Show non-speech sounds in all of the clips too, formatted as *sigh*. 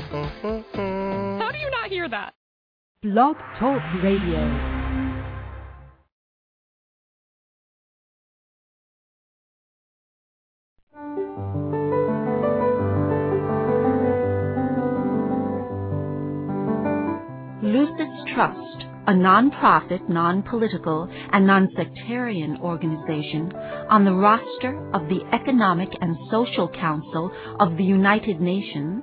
Mm-hmm. How do you not hear that? Blog Talk Radio. Lucis Trust, a non-profit, non-political, and non-sectarian organization on the roster of the Economic and Social Council of the United Nations,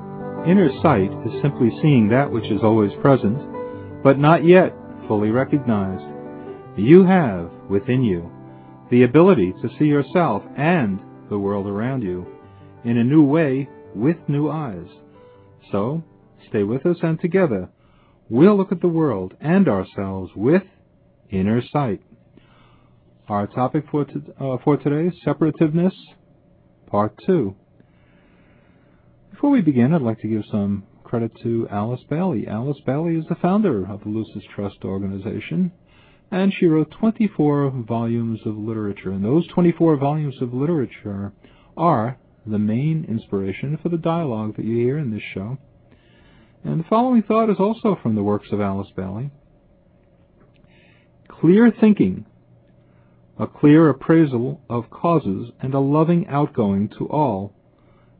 Inner sight is simply seeing that which is always present, but not yet fully recognized. You have, within you, the ability to see yourself and the world around you in a new way with new eyes. So, stay with us and together we'll look at the world and ourselves with inner sight. Our topic for, to, uh, for today, is separativeness, part two. Before we begin, I'd like to give some credit to Alice Bailey. Alice Bailey is the founder of the Lucis Trust organization, and she wrote 24 volumes of literature. And those 24 volumes of literature are the main inspiration for the dialogue that you hear in this show. And the following thought is also from the works of Alice Bailey. Clear thinking, a clear appraisal of causes, and a loving outgoing to all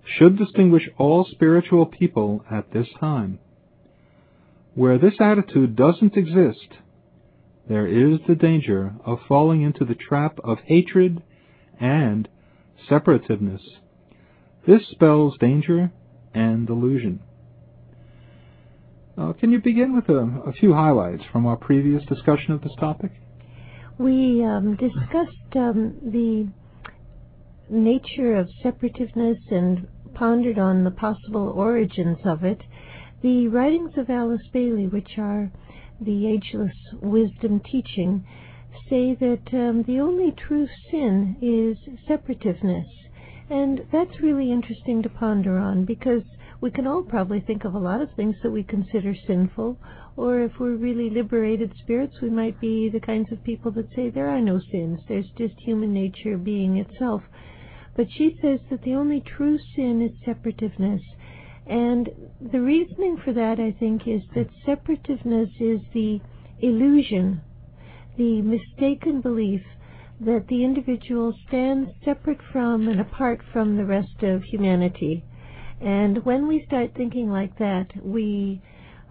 should distinguish all spiritual people at this time. Where this attitude doesn't exist, there is the danger of falling into the trap of hatred and separativeness. This spells danger and delusion. Uh, can you begin with a, a, few highlights from our previous discussion of this topic? We um, discussed um, the nature of separativeness and pondered on the possible origins of it. The writings of Alice Bailey, which are the ageless wisdom teaching, say that um, the only true sin is separativeness. And that's really interesting to ponder on because we can all probably think of a lot of things that we consider sinful, or if we're really liberated spirits, we might be the kinds of people that say there are no sins, there's just human nature being itself. But she says that the only true sin is separativeness. And the reasoning for that, I think, is that separativeness is the illusion, the mistaken belief that the individual stands separate from and apart from the rest of humanity. And when we start thinking like that, we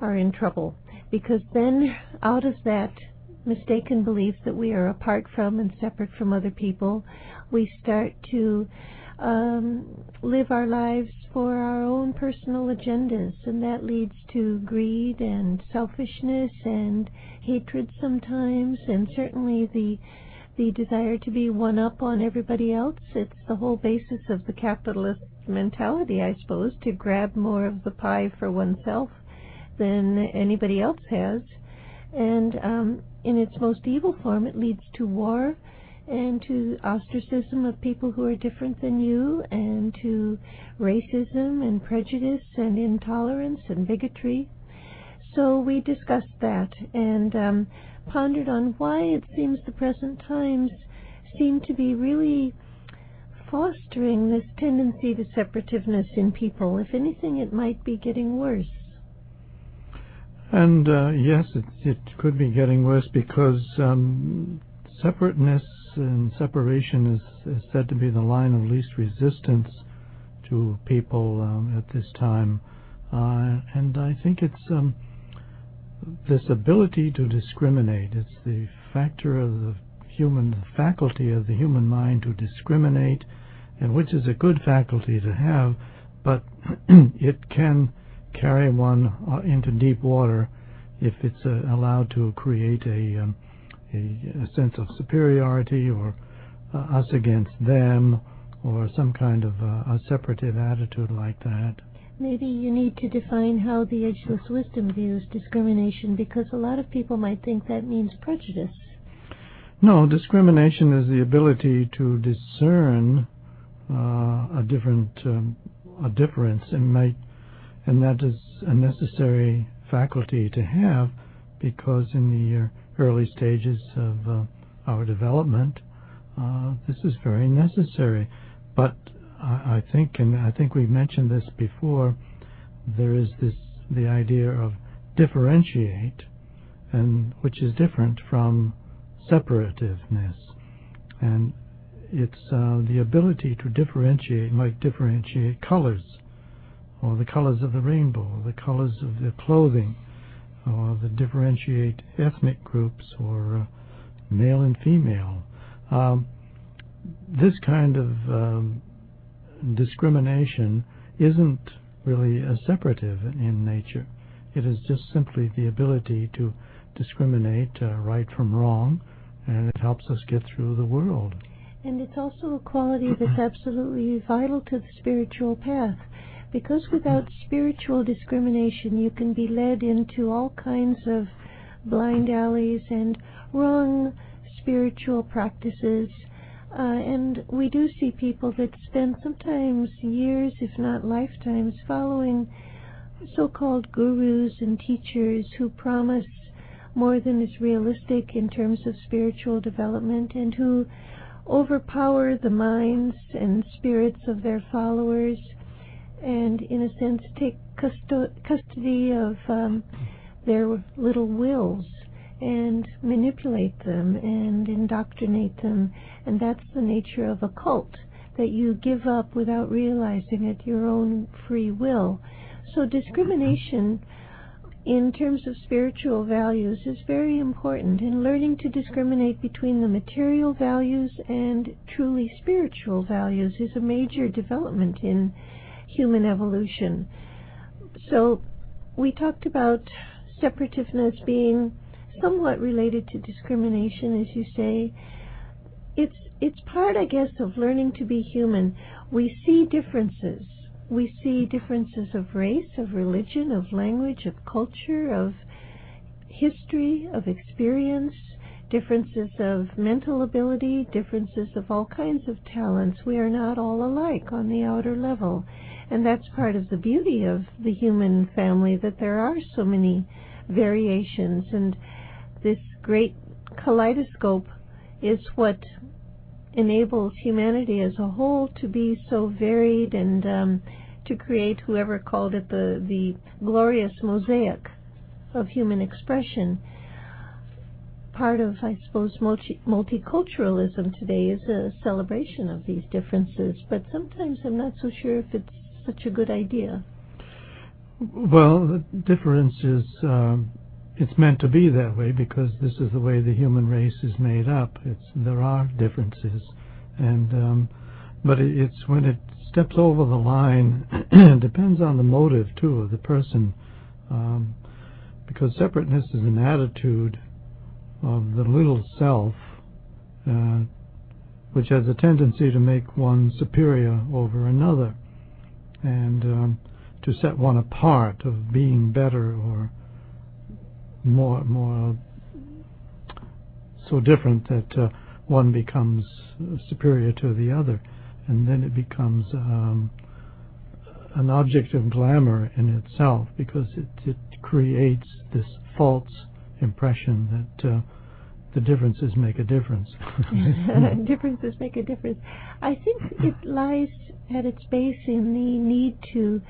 are in trouble. Because then, out of that mistaken belief that we are apart from and separate from other people, we start to um, live our lives for our own personal agendas, and that leads to greed and selfishness and hatred sometimes, and certainly the the desire to be one up on everybody else. It's the whole basis of the capitalist mentality, I suppose, to grab more of the pie for oneself than anybody else has. And um, in its most evil form, it leads to war and to ostracism of people who are different than you, and to racism and prejudice and intolerance and bigotry. So we discussed that and um, pondered on why it seems the present times seem to be really fostering this tendency to separativeness in people. If anything, it might be getting worse. And uh, yes, it, it could be getting worse because um, separateness and separation is, is, said to be the line of least resistance to people um, at this time. Uh, and I think it's um, this ability to discriminate. It's the factor of the human the faculty of the human mind to discriminate, and which is a good faculty to have, but *clears throat* it can carry one uh, into deep water if it's uh, allowed to create a, um, a, a sense of superiority or uh, us against them or some kind of uh, a separative attitude like that. Maybe you need to define how the Ageless Wisdom views discrimination because a lot of people might think that means prejudice. No, discrimination is the ability to discern uh, a different um, a difference and might and that is a necessary faculty to have because in the early stages of uh, our development uh, this is very necessary but I, think and I think we've mentioned this before there is this the idea of differentiate and which is different from separativeness. And it's uh, the ability to differentiate, like differentiate colors, or the colors of the rainbow, the colors of the clothing, or the differentiate ethnic groups, or uh, male and female. Um, this kind of um, discrimination isn't really a separative in nature. It is just simply the ability to discriminate uh, right from wrong, and it helps us get through the world. And it's also a quality that's absolutely vital to the spiritual path. Because without spiritual discrimination, you can be led into all kinds of blind alleys and wrong spiritual practices. Uh, and we do see people that spend sometimes years, if not lifetimes, following so called gurus and teachers who promise more than is realistic in terms of spiritual development and who overpower the minds and spirits of their followers and, in a sense, take custo- custody of um, their little wills and manipulate them and indoctrinate them. And that's the nature of a cult, that you give up without realizing it, your own free will. So discrimination in terms of spiritual values is very important and learning to discriminate between the material values and truly spiritual values is a major development in human evolution. So we talked about separativeness being somewhat related to discrimination as you say. It's it's part I guess of learning to be human. We see differences we see differences of race, of religion, of language, of culture, of history, of experience, differences of mental ability, differences of all kinds of talents. We are not all alike on the outer level. And that's part of the beauty of the human family, that there are so many variations. And this great kaleidoscope is what enables humanity as a whole to be so varied and um, to create whoever called it the the glorious mosaic of human expression. Part of, I suppose, multi- multiculturalism today is a celebration of these differences, but sometimes I'm not so sure if it's such a good idea. Well, the difference is um, it's meant to be that way because this is the way the human race is made up. It's there are differences, and um, but it, it's when it steps over the line *clears throat* it depends on the motive too of the person, um, because separateness is an attitude of the little self, uh, which has a tendency to make one superior over another, and um, to set one apart of being better or more more so different that uh, one becomes superior to the other and then it becomes um, an object of glamour in itself because it, it creates this false impression that uh, the differences make a difference. *laughs* differences make a difference. I think it lies at its base in the need to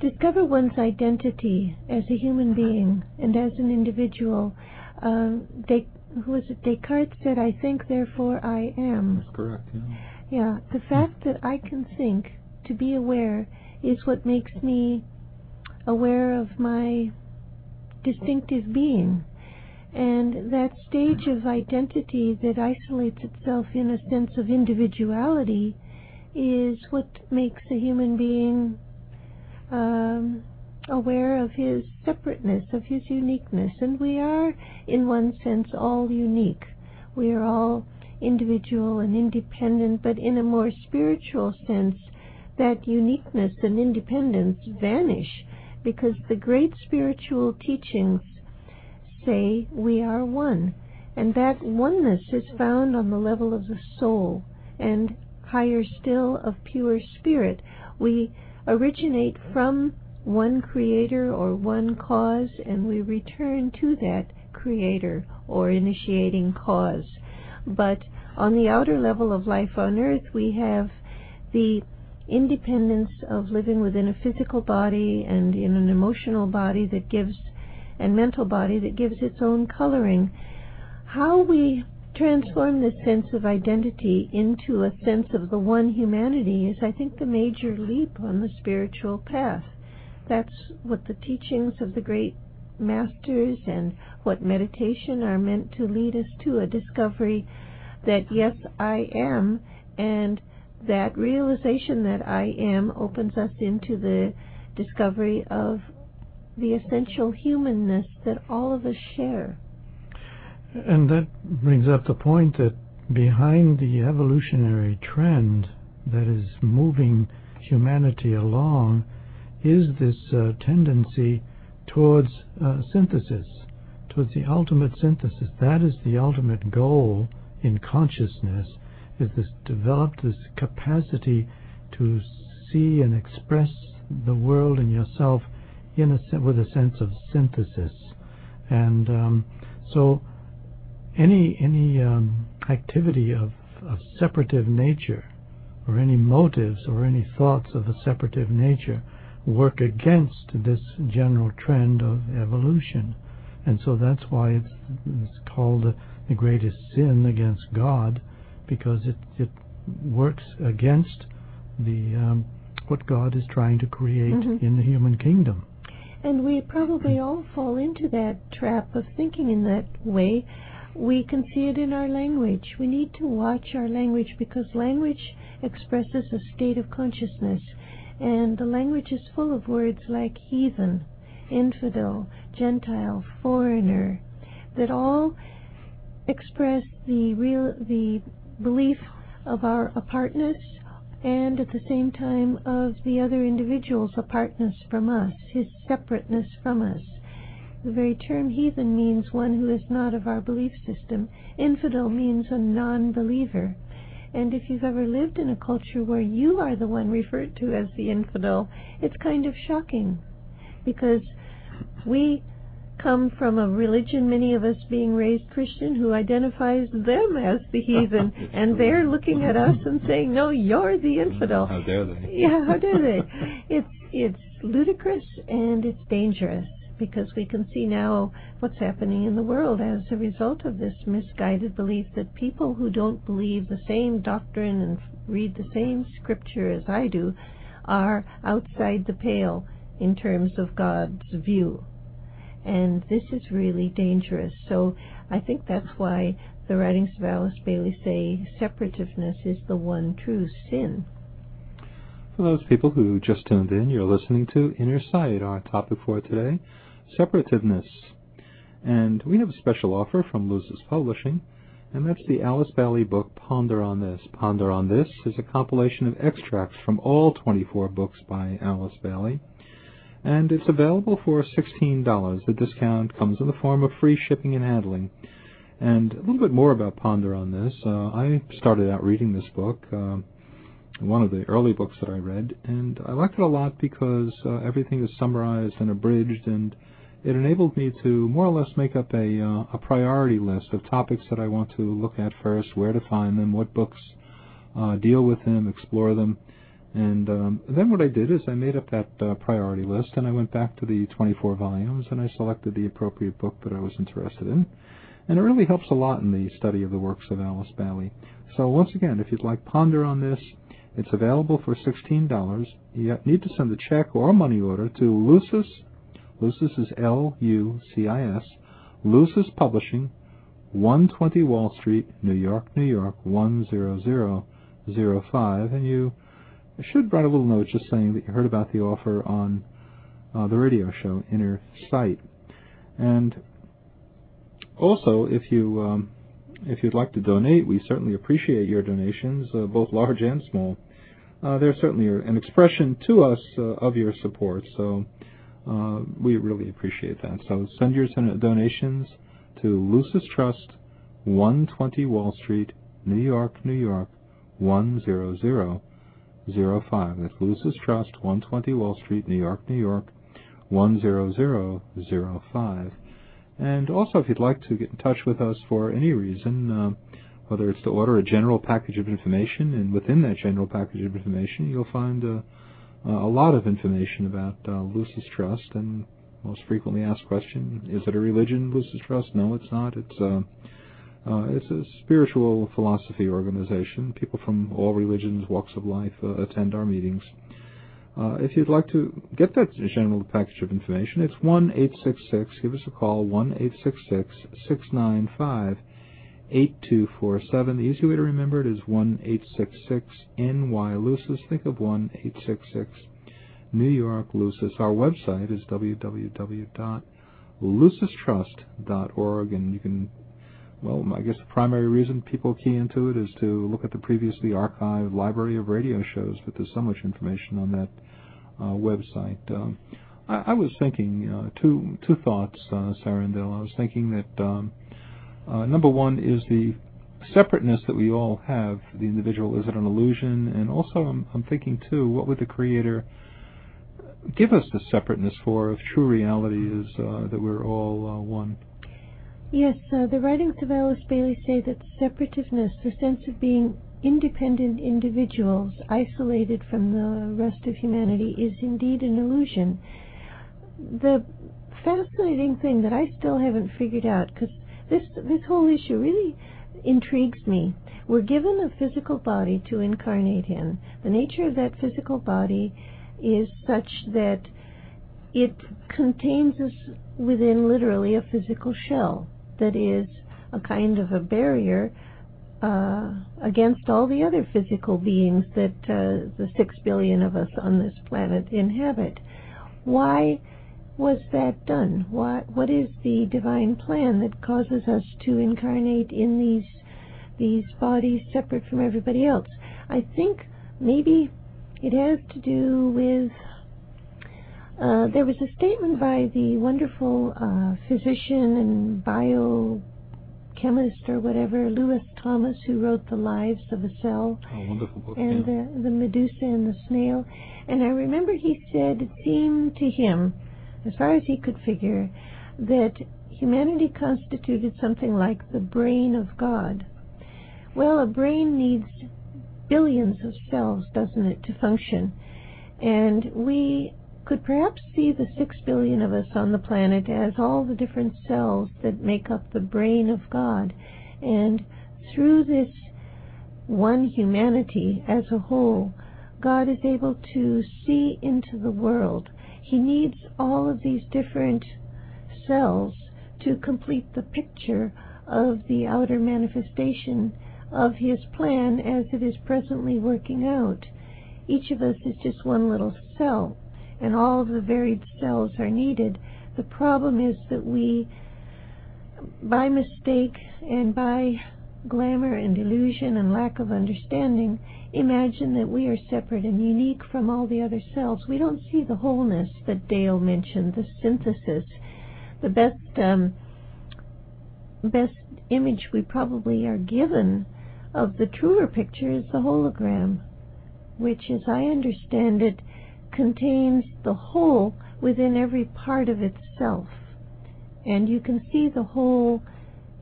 discover one's identity as a human being and as an individual. Um, who was it? Descartes said, "I think, therefore I am." That's correct. Yeah. Yeah, the fact that I can think, to be aware, is what makes me aware of my distinctive being. And that stage of identity that isolates itself in a sense of individuality is what makes a human being um, aware of his separateness, of his uniqueness. And we are, in one sense, all unique. We are all individual and independent, but in a more spiritual sense, that uniqueness and independence vanish because the great spiritual teachings say we are one. And that oneness is found on the level of the soul and higher still of pure spirit. We originate from one creator or one cause and we return to that creator or initiating cause. But on the outer level of life on earth, we have the independence of living within a physical body and in an emotional body that gives and mental body that gives its own coloring. How we transform this sense of identity into a sense of the one humanity is, I think, the major leap on the spiritual path. That's what the teachings of the great masters and what meditation are meant to lead us to a discovery that, yes, I am, and that realization that I am opens us into the discovery of the essential humanness that all of us share. And that brings up the point that behind the evolutionary trend that is moving humanity along is this uh, tendency towards uh, synthesis, towards the ultimate synthesis. That is the ultimate goal in consciousness is this develop this capacity to see and express the world and yourself in a with a sense of synthesis, and um, so any any um, activity of, of separative nature, or any motives or any thoughts of a separative nature, work against this general trend of evolution, and so that's why it's, it's called the, greatest sin against God because it, it works against the um, what God is trying to create Mhm. in the human kingdom. And we probably all fall into that trap of thinking in that way. We can see it in our language. We need to watch our language because language expresses a state of consciousness. And the language is full of words like heathen, infidel, Gentile, foreigner, that all express the real the belief of our apartness and at the same time of the other individual's apartness from us, his separateness from us. The very term heathen means one who is not of our belief system. Infidel means a non believer. And if you've ever lived in a culture where you are the one referred to as the infidel, it's kind of shocking because we come from a religion, many of us being raised Christian, who identifies them as the heathen, and they're looking at us and saying, "No, you're the infidel." How dare they? Yeah, how dare they? It's it's ludicrous and it's dangerous because we can see now what's happening in the world as a result of this misguided belief that people who don't believe the same doctrine and read the same scripture as I do are outside the pale in terms of God's view. And this is really dangerous. So I think that's why the writings of Alice Bailey say separativeness is the one true sin. For those people who just tuned in, you're listening to Inner Sight, our topic for today, separativeness. And we have a special offer from Lucis Publishing, and that's the Alice Bailey book Ponder on This. Ponder on This is a compilation of extracts from all 24 books by Alice Bailey, and it's available for $16. The discount comes in the form of free shipping and handling. And a little bit more about Ponder on This. Uh, I started out reading this book. Uh, one of the early books that I read, and I liked it a lot because uh, everything is summarized and abridged, and it enabled me to more or less make up a uh, a priority list of topics that I want to look at first, where to find them, what books uh, deal with them, explore them, and um, then what I did is I made up that uh, priority list, and I went back to the 24 volumes, and I selected the appropriate book that I was interested in, and it really helps a lot in the study of the works of Alice Bailey. So once again, if you'd like ponder on this, it's available for $16. You need to send a check or money order to Lucis, Lucis is L-U-C-I-S. Lucis Publishing, 120 Wall Street, New York, New York, 10005. And you should write a little note just saying that you heard about the offer on uh, the radio show, Inner Sight. And also, if you um, if you'd like to donate, we certainly appreciate your donations, uh, both large and small. Uh, they're certainly an expression to us uh, of your support, so uh, we really appreciate that. So send your donations to Lucis Trust, 120 Wall Street, New York, New York, 10005. That's Lucis Trust, 120 Wall Street, New York, New York, 10005. And also, if you'd like to get in touch with us for any reason, uh, whether it's to order a general package of information, and within that general package of information, you'll find uh, a lot of information about uh, Lucis Trust. And most frequently asked question: Is it a religion, Lucis Trust? No, it's not. It's uh, uh, it's a spiritual philosophy organization. People from all religions, walks of life uh, attend our meetings. Uh, if you'd like to get that general package of information, it's 1 866, give us a call, 1 866 695 8247. The easy way to remember it is 1 866 NY Lucis. Think of 1 866 New York Lucis. Our website is www.lucistrust.org, and you can well, I guess the primary reason people key into it is to look at the previously archived library of radio shows, but there's so much information on that uh, website. Um, I, I, was thinking uh, two two thoughts, uh, Sarah and Dale. I was thinking that um, uh, number one is the separateness that we all have. The individual is it an illusion? And also, I'm, I'm thinking too, what would the Creator give us the separateness for if true reality is uh, that we're all uh, one? Yes, uh, the writings of Alice Bailey say that separativeness, the sense of being independent individuals isolated from the rest of humanity, is indeed an illusion. The fascinating thing that I still haven't figured out, because this this whole issue really intrigues me. We're given a physical body to incarnate in. The nature of that physical body is such that it contains us within literally a physical shell that is a kind of a barrier uh, against all the other physical beings that uh, the six billion of us on this planet inhabit. Why was that done? Why, what is the divine plan that causes us to incarnate in these these bodies separate from everybody else? I think maybe it has to do with uh, there was a statement by the wonderful uh, physician and biochemist or whatever, Lewis Thomas, who wrote The Lives of a Cell. Oh, book. And yeah. the, the Medusa and the Snail. And I remember he said it seemed to him, as far as he could figure, that humanity constituted something like the brain of God. Well, a brain needs billions of cells, doesn't it, to function? And we could perhaps see the six billion of us on the planet as all the different cells that make up the brain of God. And through this one humanity as a whole, God is able to see into the world. He needs all of these different cells to complete the picture of the outer manifestation of His plan as it is presently working out. Each of us is just one little cell and all of the varied cells are needed. The problem is that we, by mistake and by glamour and illusion and lack of understanding, imagine that we are separate and unique from all the other cells. We don't see the wholeness that Dale mentioned, the synthesis. The best um, best image we probably are given of the truer picture is the hologram, which, as I understand it, contains the whole within every part of itself. And you can see the whole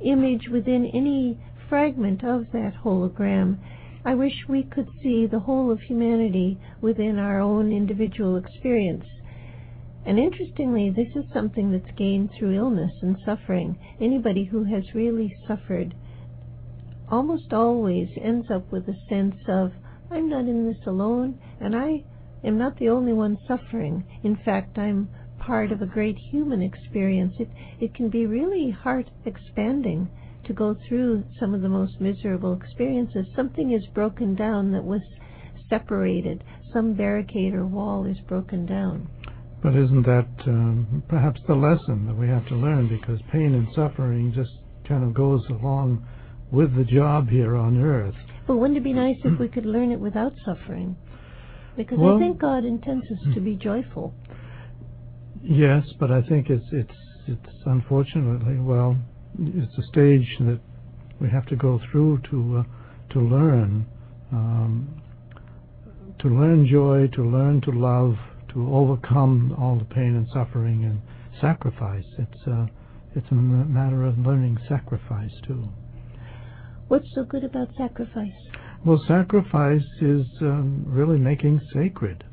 image within any fragment of that hologram. I wish we could see the whole of humanity within our own individual experience. And interestingly, this is something that's gained through illness and suffering. Anybody who has really suffered almost always ends up with a sense of, I'm not in this alone, and I am not the only one suffering. In fact, I'm part of a great human experience. It it can be really heart expanding to go through some of the most miserable experiences. Something is broken down that was separated. Some barricade or wall is broken down. But isn't that um, perhaps the lesson that we have to learn? Because pain and suffering just kind of goes along with the job here on earth. Well, wouldn't it be nice if we could learn it without suffering? Because Well- I think God intends us to be joyful. Yes, but I think it's it's it's unfortunately well, it's a stage that we have to go through to uh, to learn um, to learn joy, to learn to love, to overcome all the pain and suffering and sacrifice. It's uh, it's a matter of learning sacrifice too. What's so good about sacrifice? Well, sacrifice is um, really making sacred.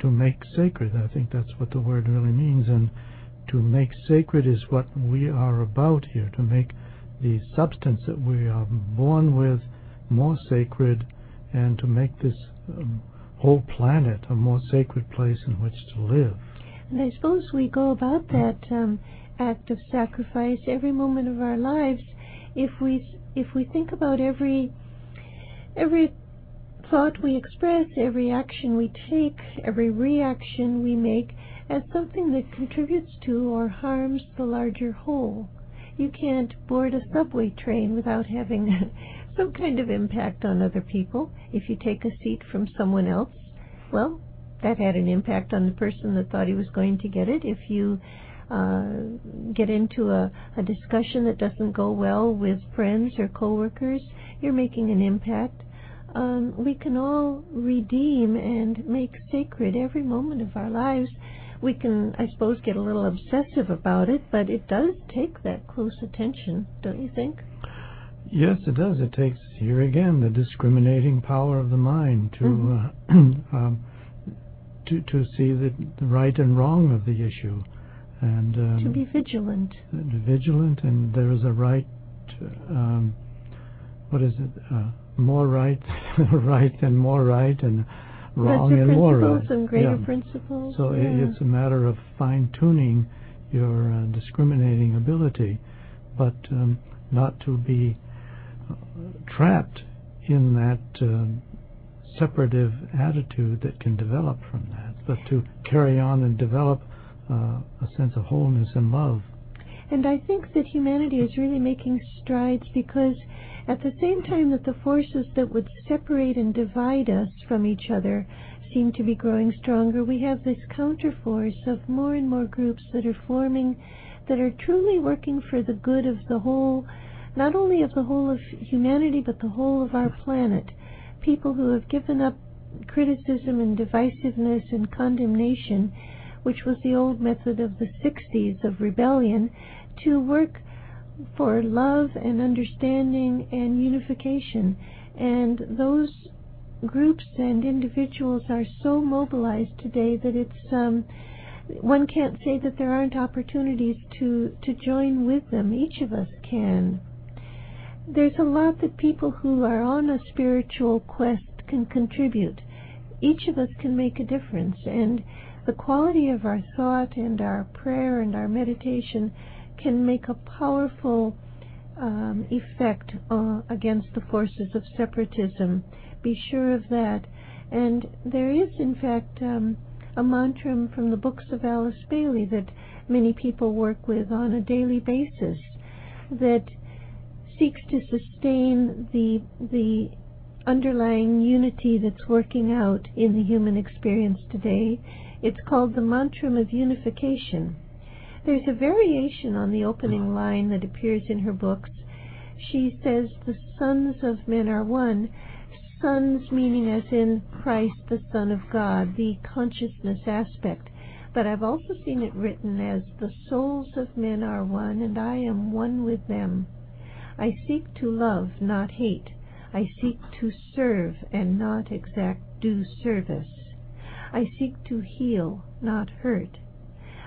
To make sacred, I think that's what the word really means. And to make sacred is what we are about here, to make the substance that we are born with more sacred and to make this um, whole planet a more sacred place in which to live. And I suppose we go about that um, act of sacrifice every moment of our lives if we if we think about every every thought we express, every action we take, every reaction we make as something that contributes to or harms the larger whole. You can't board a subway train without having *laughs* some kind of impact on other people. If you take a seat from someone else, well, that had an impact on the person that thought he was going to get it. If you uh, get into a, a discussion that doesn't go well with friends or coworkers, you're making an impact. Um, we can all redeem and make sacred every moment of our lives. We can, I suppose, get a little obsessive about it, but it does take that close attention, don't you think? Yes, it does. It takes here again the discriminating power of the mind to Mhm. uh, *clears throat* um, to to see the, the right and wrong of the issue, and um, to be vigilant. vigilant. And there is a right. Um, what is it? Uh, more right, *laughs* right and more right, and wrong and more right. and greater Yeah. principles. So yeah. it's a matter of fine tuning your uh, discriminating ability, but um, not to be uh, trapped in that uh, separative attitude that can develop from that, but to carry on and develop uh, a sense of wholeness and love. And I think that humanity is really making strides because at the same time that the forces that would separate and divide us from each other seem to be growing stronger, we have this counterforce of more and more groups that are forming that are truly working for the good of the whole, not only of the whole of humanity, but the whole of our planet. People who have given up criticism and divisiveness and condemnation, which was the old method of the 60s of rebellion, to work for love and understanding and unification. And those groups and individuals are so mobilized today that it's um, one can't say that there aren't opportunities to to join with them. Each of us can. There's a lot that people who are on a spiritual quest can contribute. Each of us can make a difference, and the quality of our thought and our prayer and our meditation can make a powerful um, effect uh, against the forces of separatism. Be sure of that. And there is, in fact, um, a mantra from the books of Alice Bailey that many people work with on a daily basis that seeks to sustain the the underlying unity that's working out in the human experience today. It's called the mantra of unification. There's a variation on the opening line that appears in her books. She says, The sons of men are one. Sons meaning as in Christ, the Son of God, the consciousness aspect. But I've also seen it written as, The souls of men are one, and I am one with them. I seek to love, not hate. I seek to serve and not exact due service. I seek to heal, not hurt.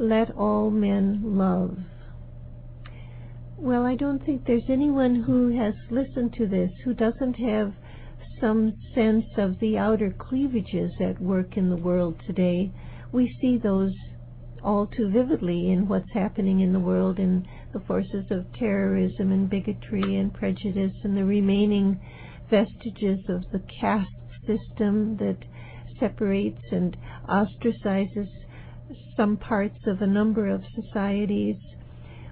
let all men love. Well, I don't think there's anyone who has listened to this who doesn't have some sense of the outer cleavages at work in the world today. We see those all too vividly in what's happening in the world in the forces of terrorism and bigotry and prejudice and the remaining vestiges of the caste system that separates and ostracizes some parts of a number of societies.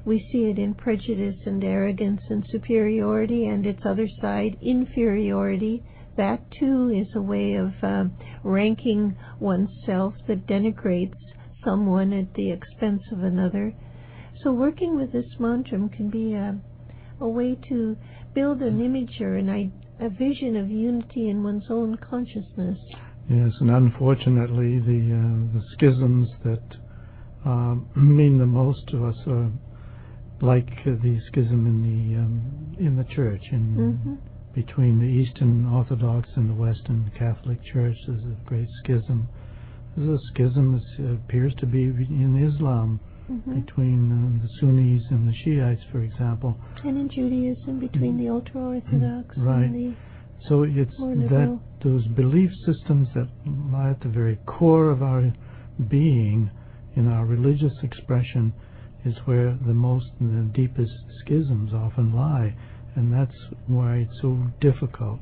We see it in prejudice and arrogance and superiority, and its other side, inferiority. That too is a way of uh, ranking oneself that denigrates someone at the expense of another. So, working with this mantra can be a, a way to build an image or an, a vision of unity in one's own consciousness. Yes, and unfortunately, the uh, the schisms that uh, *clears throat* mean the most to us are like uh, the schism in the um, in the church in mm-hmm. between the Eastern Orthodox and the Western Catholic Church. There's a great schism. There's a schism that appears to be in Islam mm-hmm. between uh, the Sunnis and the Shiites, for example. And in Judaism, between the ultra Orthodox right. and the so it's that those belief systems that lie at the very core of our being in our religious expression is where the most and the deepest schisms often lie, and that's why it's so difficult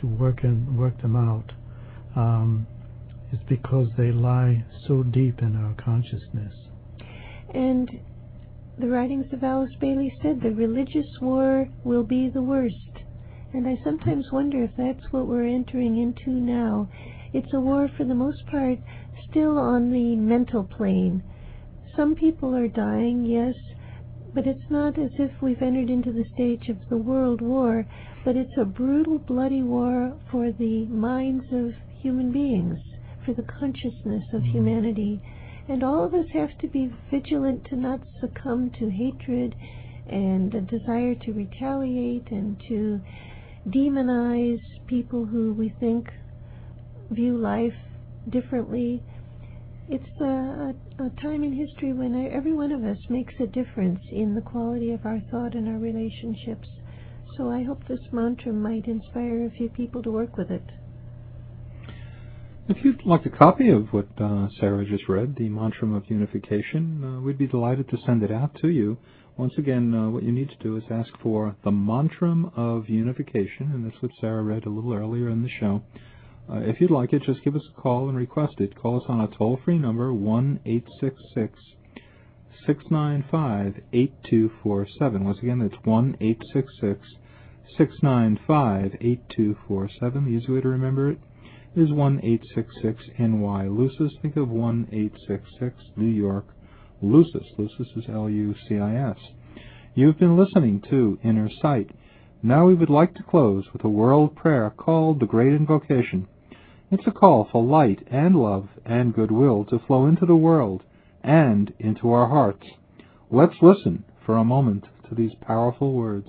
to work and work them out. Um, it's because they lie so deep in our consciousness. And the writings of Alice Bailey said the religious war will be the worst. And I sometimes wonder if that's what we're entering into now. It's a war, for the most part, still on the mental plane. Some people are dying, yes, but it's not as if we've entered into the stage of the world war, but it's a brutal, bloody war for the minds of human beings, for the consciousness of humanity. And all of us have to be vigilant to not succumb to hatred and a desire to retaliate and to demonize people who we think view life differently. It's a, a, time in history when every one of us makes a difference in the quality of our thought and our relationships. So I hope this mantra might inspire a few people to work with it. If you'd like a copy of what uh, Sarah just read, the Mantra of Unification, uh, we'd be delighted to send it out to you. Once again, uh, what you need to do is ask for the Mantra of Unification, and that's what Sarah read a little earlier in the show. Uh, if you'd like it, just give us a call and request it. Call us on a toll free number, 1 866 695 8247. Once again, that's 1 866 695 8247. The easy way to remember it is 1 866 NY Lucis. Think of 1 866 New York Lucis. Lucis is L U C I S. You've been listening to Inner Sight. Now we would like to close with a world prayer called the Great Invocation. It's a call for light and love and goodwill to flow into the world and into our hearts. Let's listen for a moment to these powerful words.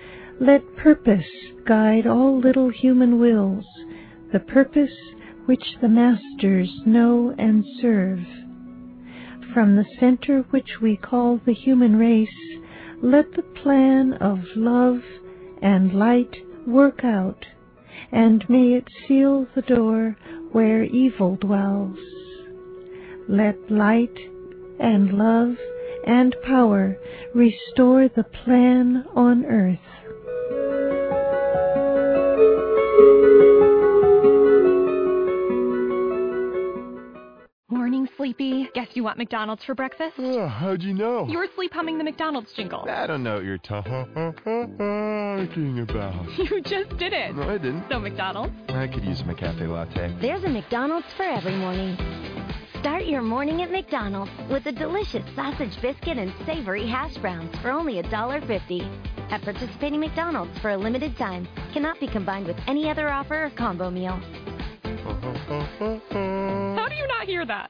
let purpose guide all little human wills, the purpose which the masters know and serve. From the center which we call the human race, let the plan of love and light work out, and may it seal the door where evil dwells. Let light and love and power restore the plan on earth. Morning, Sleepy. Guess you want McDonald's for breakfast? Oh, how'd you know? You were sleep humming the McDonald's jingle. I don't know what you're talking about. *laughs* You just did it. No, I didn't. So, McDonald's? I could use a McCafe latte. There's a McDonald's for every morning. Start your morning at McDonald's with a delicious sausage biscuit and savory hash browns for only $1.50. At participating McDonald's for a limited time. Cannot be combined with any other offer or combo meal. *laughs* How do you not hear that?